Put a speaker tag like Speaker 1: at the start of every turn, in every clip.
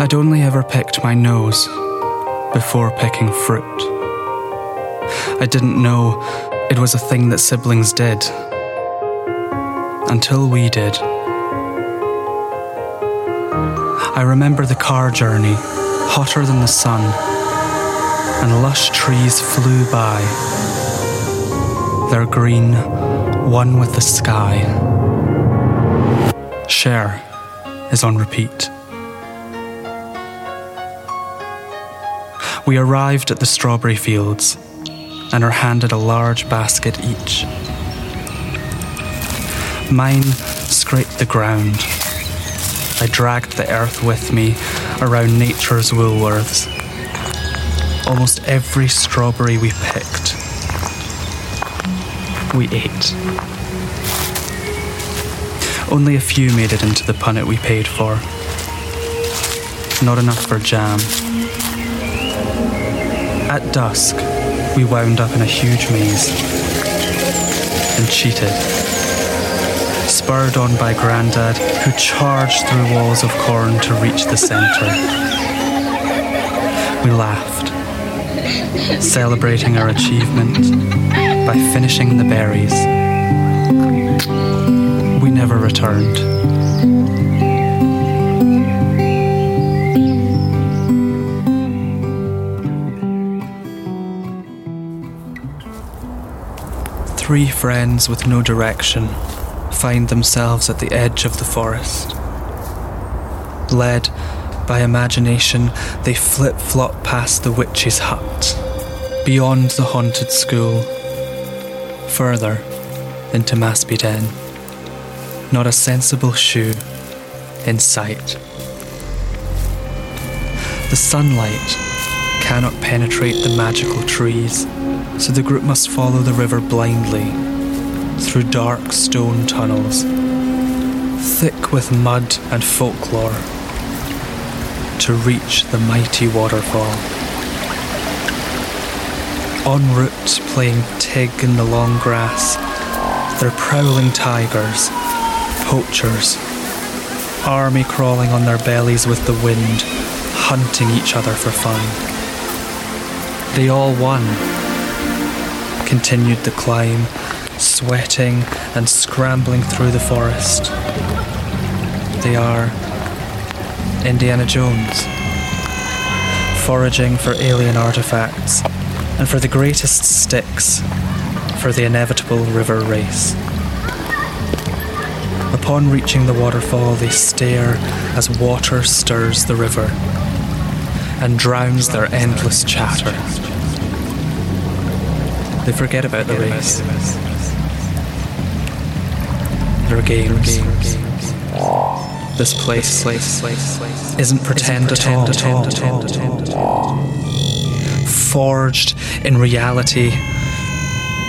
Speaker 1: I'd only ever picked my nose before picking fruit. I didn't know it was a thing that siblings did until we did. I remember the car journey, hotter than the sun, and lush trees flew by, their green one with the sky. Cher is on repeat. We arrived at the strawberry fields and are handed a large basket each. Mine scraped the ground. I dragged the earth with me around nature's woolworths. Almost every strawberry we picked, we ate. Only a few made it into the punnet we paid for. Not enough for jam. At dusk, we wound up in a huge maze and cheated. Spurred on by Grandad, who charged through walls of corn to reach the centre. We laughed, celebrating our achievement by finishing the berries. We never returned. Three friends with no direction find themselves at the edge of the forest. Led by imagination, they flip flop past the witch's hut, beyond the haunted school, further into Maspie Den. Not a sensible shoe in sight. The sunlight cannot penetrate the magical trees, so the group must follow the river blindly through dark stone tunnels, thick with mud and folklore, to reach the mighty waterfall. En route, playing Tig in the long grass, they're prowling tigers, poachers, army crawling on their bellies with the wind, hunting each other for fun. They all won. Continued the climb, sweating and scrambling through the forest. They are Indiana Jones, foraging for alien artifacts and for the greatest sticks for the inevitable river race. Upon reaching the waterfall, they stare as water stirs the river and drowns their endless chatter. They forget about the race. Their games. This place, place, place, isn't pretend at all. Forged in reality,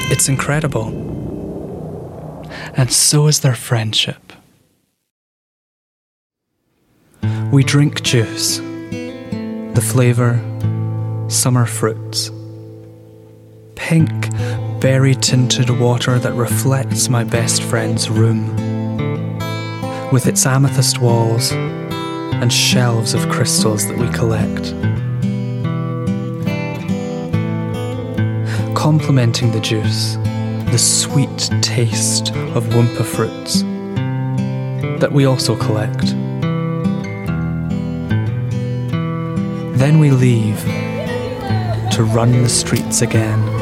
Speaker 1: it's incredible. And so is their friendship. We drink juice, the flavour, summer fruits. Pink, berry tinted water that reflects my best friend's room, with its amethyst walls and shelves of crystals that we collect. Complementing the juice, the sweet taste of Wumpa fruits that we also collect. Then we leave to run the streets again.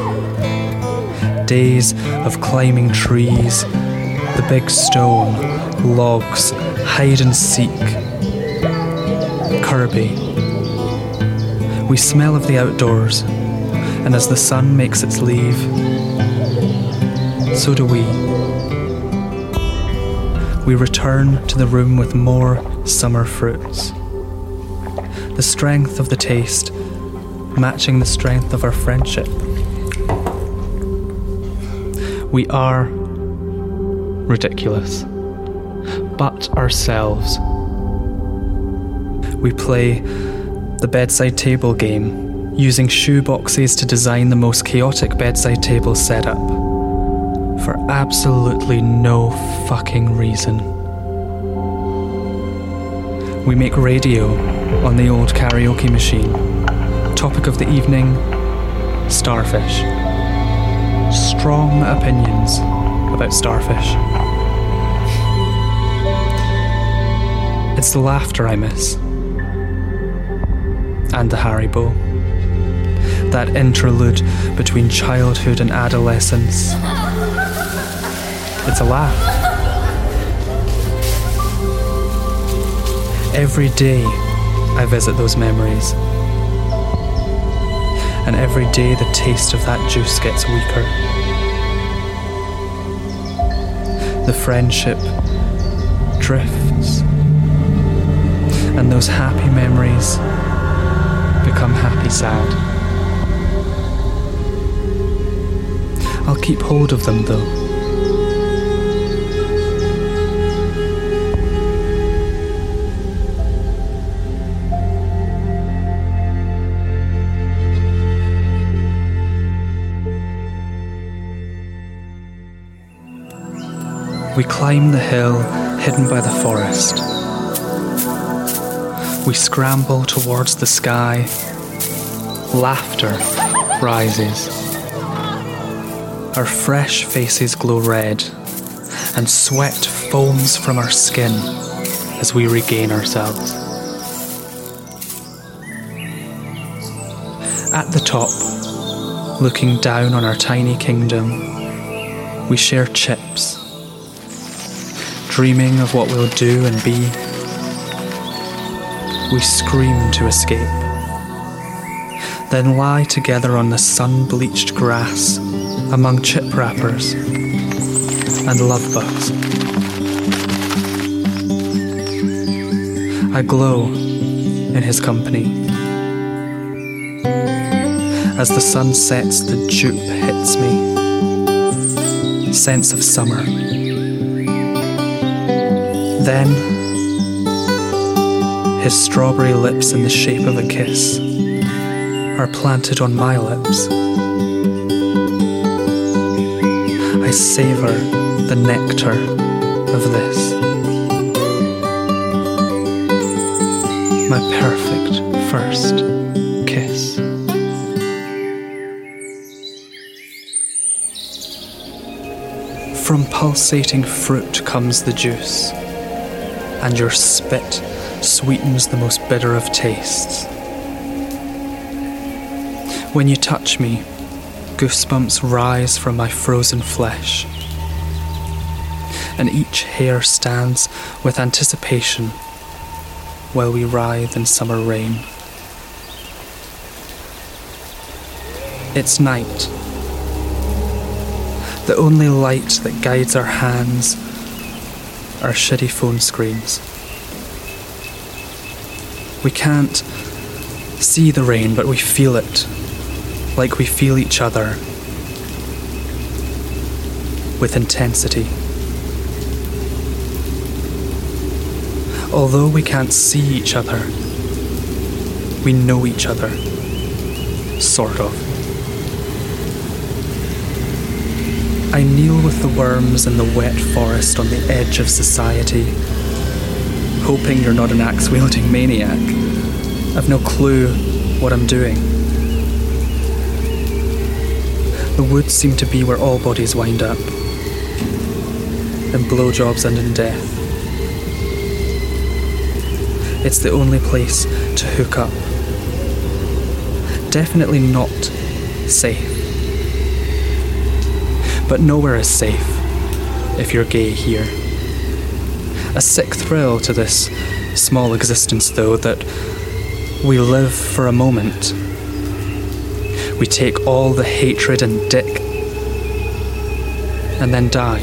Speaker 1: Days of climbing trees, the big stone, logs, hide and seek. Kirby. We smell of the outdoors, and as the sun makes its leave, so do we. We return to the room with more summer fruits. The strength of the taste matching the strength of our friendship. We are ridiculous, but ourselves. We play the bedside table game, using shoe boxes to design the most chaotic bedside table setup for absolutely no fucking reason. We make radio on the old karaoke machine. Topic of the evening starfish. Strong opinions about starfish. It's the laughter I miss. And the harry Haribo. That interlude between childhood and adolescence. It's a laugh. Every day I visit those memories. And every day the taste of that juice gets weaker. The friendship drifts. And those happy memories become happy sad. I'll keep hold of them though. We climb the hill hidden by the forest. We scramble towards the sky. Laughter rises. Our fresh faces glow red, and sweat foams from our skin as we regain ourselves. At the top, looking down on our tiny kingdom, we share chips dreaming of what we'll do and be. We scream to escape, then lie together on the sun bleached grass among chip wrappers and love bugs. I glow in his company. As the sun sets, the jupe hits me. Sense of summer. Then, his strawberry lips in the shape of a kiss are planted on my lips. I savor the nectar of this. My perfect first kiss. From pulsating fruit comes the juice and your spit sweetens the most bitter of tastes. When you touch me, goosebumps rise from my frozen flesh, and each hair stands with anticipation while we writhe in summer rain. It's night. The only light that guides our hands our shitty phone screens. We can't see the rain, but we feel it, like we feel each other, with intensity. Although we can't see each other, we know each other, sort of. I kneel with the worms in the wet forest on the edge of society, hoping you're not an axe wielding maniac. I've no clue what I'm doing. The woods seem to be where all bodies wind up, in blowjobs and in death. It's the only place to hook up. Definitely not safe. But nowhere is safe if you're gay here. A sick thrill to this small existence, though, that we live for a moment. We take all the hatred and dick and then die.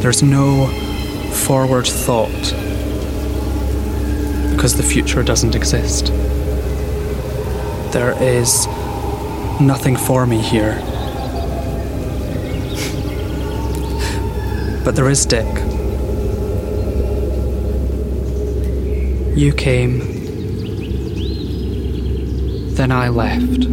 Speaker 1: There's no forward thought because the future doesn't exist. There is nothing for me here. But there is Dick. You came, then I left.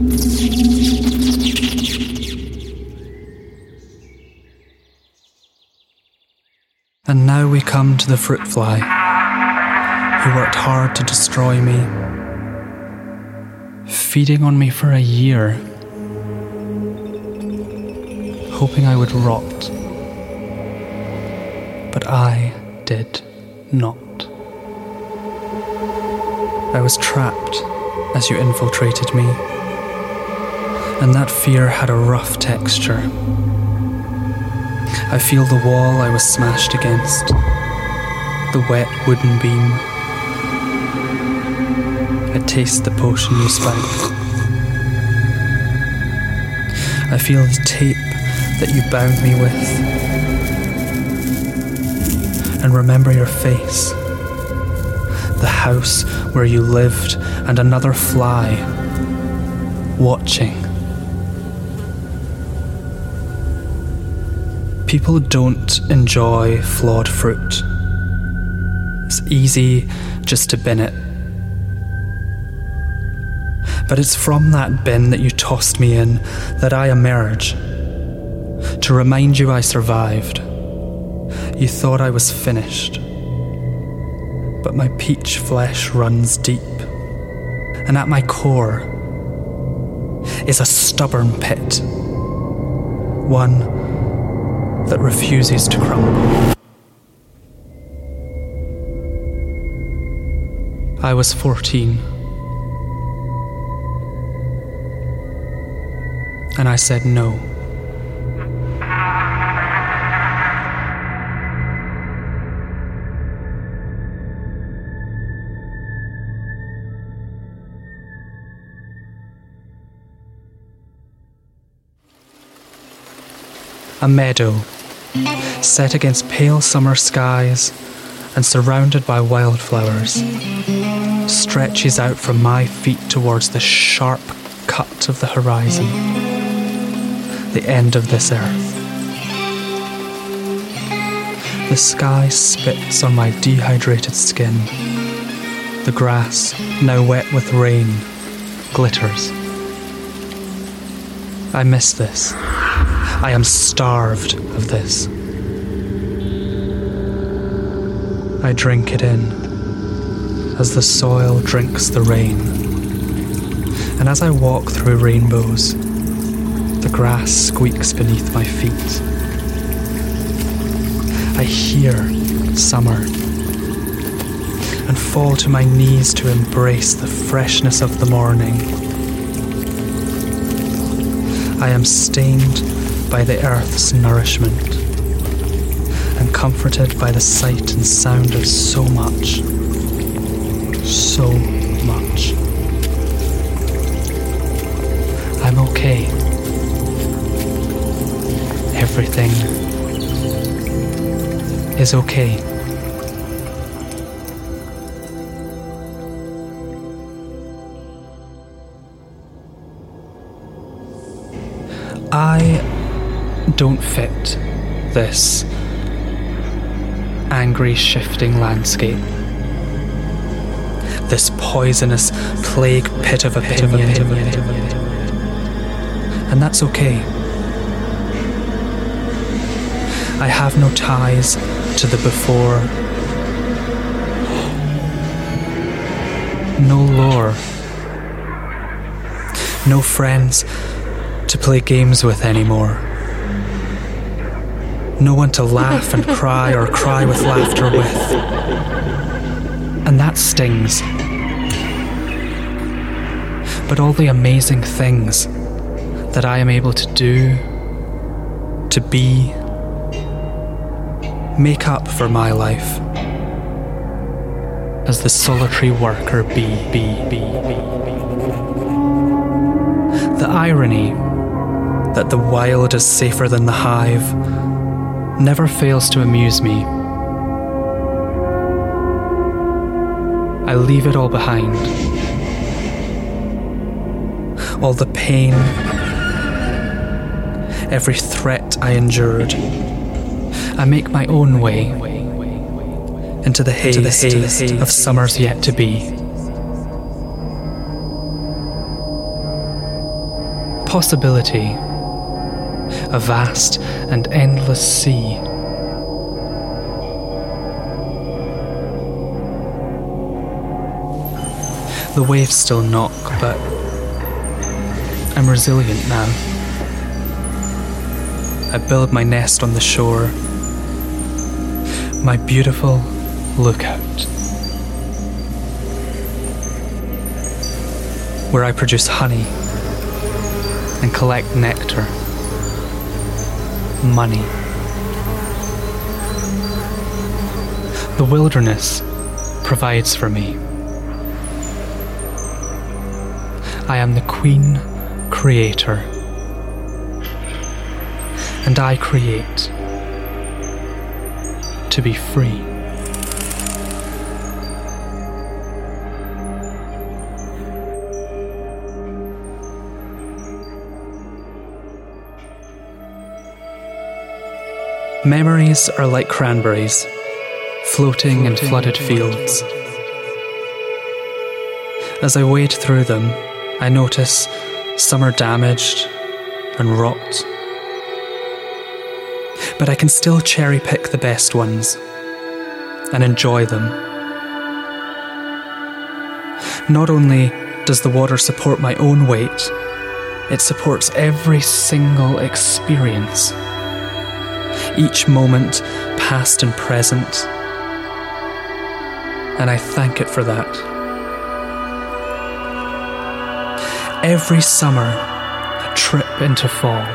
Speaker 1: And now we come to the fruit fly, who worked hard to destroy me, feeding on me for a year, hoping I would rot. But I did not. I was trapped as you infiltrated me, and that fear had a rough texture. I feel the wall I was smashed against, the wet wooden beam. I taste the potion you spiked. I feel the tape that you bound me with, and remember your face the house where you lived, and another fly watching. People don't enjoy flawed fruit. It's easy just to bin it. But it's from that bin that you tossed me in that I emerge. To remind you I survived. You thought I was finished but my peach flesh runs deep. And at my core is a stubborn pit, one that refuses to crumble. I was 14. And I said no. A meadow, set against pale summer skies and surrounded by wildflowers, stretches out from my feet towards the sharp cut of the horizon, the end of this earth. The sky spits on my dehydrated skin. The grass, now wet with rain, glitters. I miss this. I am starved of this. I drink it in as the soil drinks the rain. And as I walk through rainbows, the grass squeaks beneath my feet. I hear summer and fall to my knees to embrace the freshness of the morning. I am stained by the earth's nourishment and comforted by the sight and sound of so much, so much. I'm okay. Everything is okay. I don't fit this angry, shifting landscape. This poisonous plague pit of opinion. And that's okay. I have no ties to the before. No lore. No friends to play games with anymore no one to laugh and cry or cry with laughter with. And that stings. But all the amazing things that I am able to do, to be, make up for my life as the solitary worker bee, bee, bee, bee. The irony that the wild is safer than the hive never fails to amuse me. I leave it all behind. All the pain, every threat I endured. I make my own way into the haze, into the haze of summers yet to be. Possibility a vast and endless sea. The waves still knock, but I'm resilient now. I build my nest on the shore. My beautiful lookout. Where I produce honey and collect nectar, money. The wilderness provides for me. I am the queen creator. And I create to be free. Memories are like cranberries, floating, in flooded fields. As I wade through them, I notice some are damaged and rot. But I can still cherry pick the best ones and enjoy them. Not only does the water support my own weight, it supports every single experience each moment, past and present. And I thank it for that. Every summer, a trip into fall.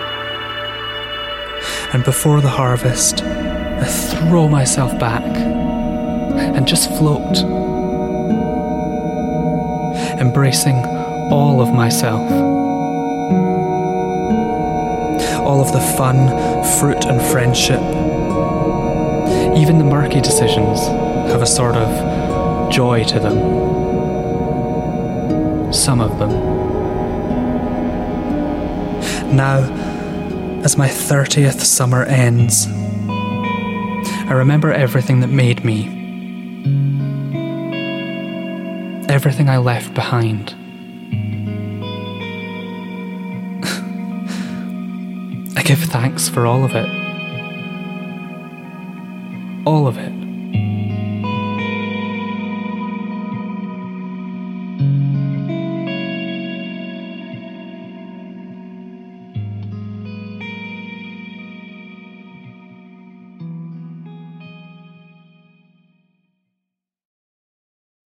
Speaker 1: And before the harvest, I throw myself back and just float, embracing all of myself all of the fun, fruit, and friendship. Even the murky decisions have a sort of joy to them. Some of them. Now, as my 30th summer ends, I remember everything that made me, everything I left behind. Give thanks for all of it. All of it.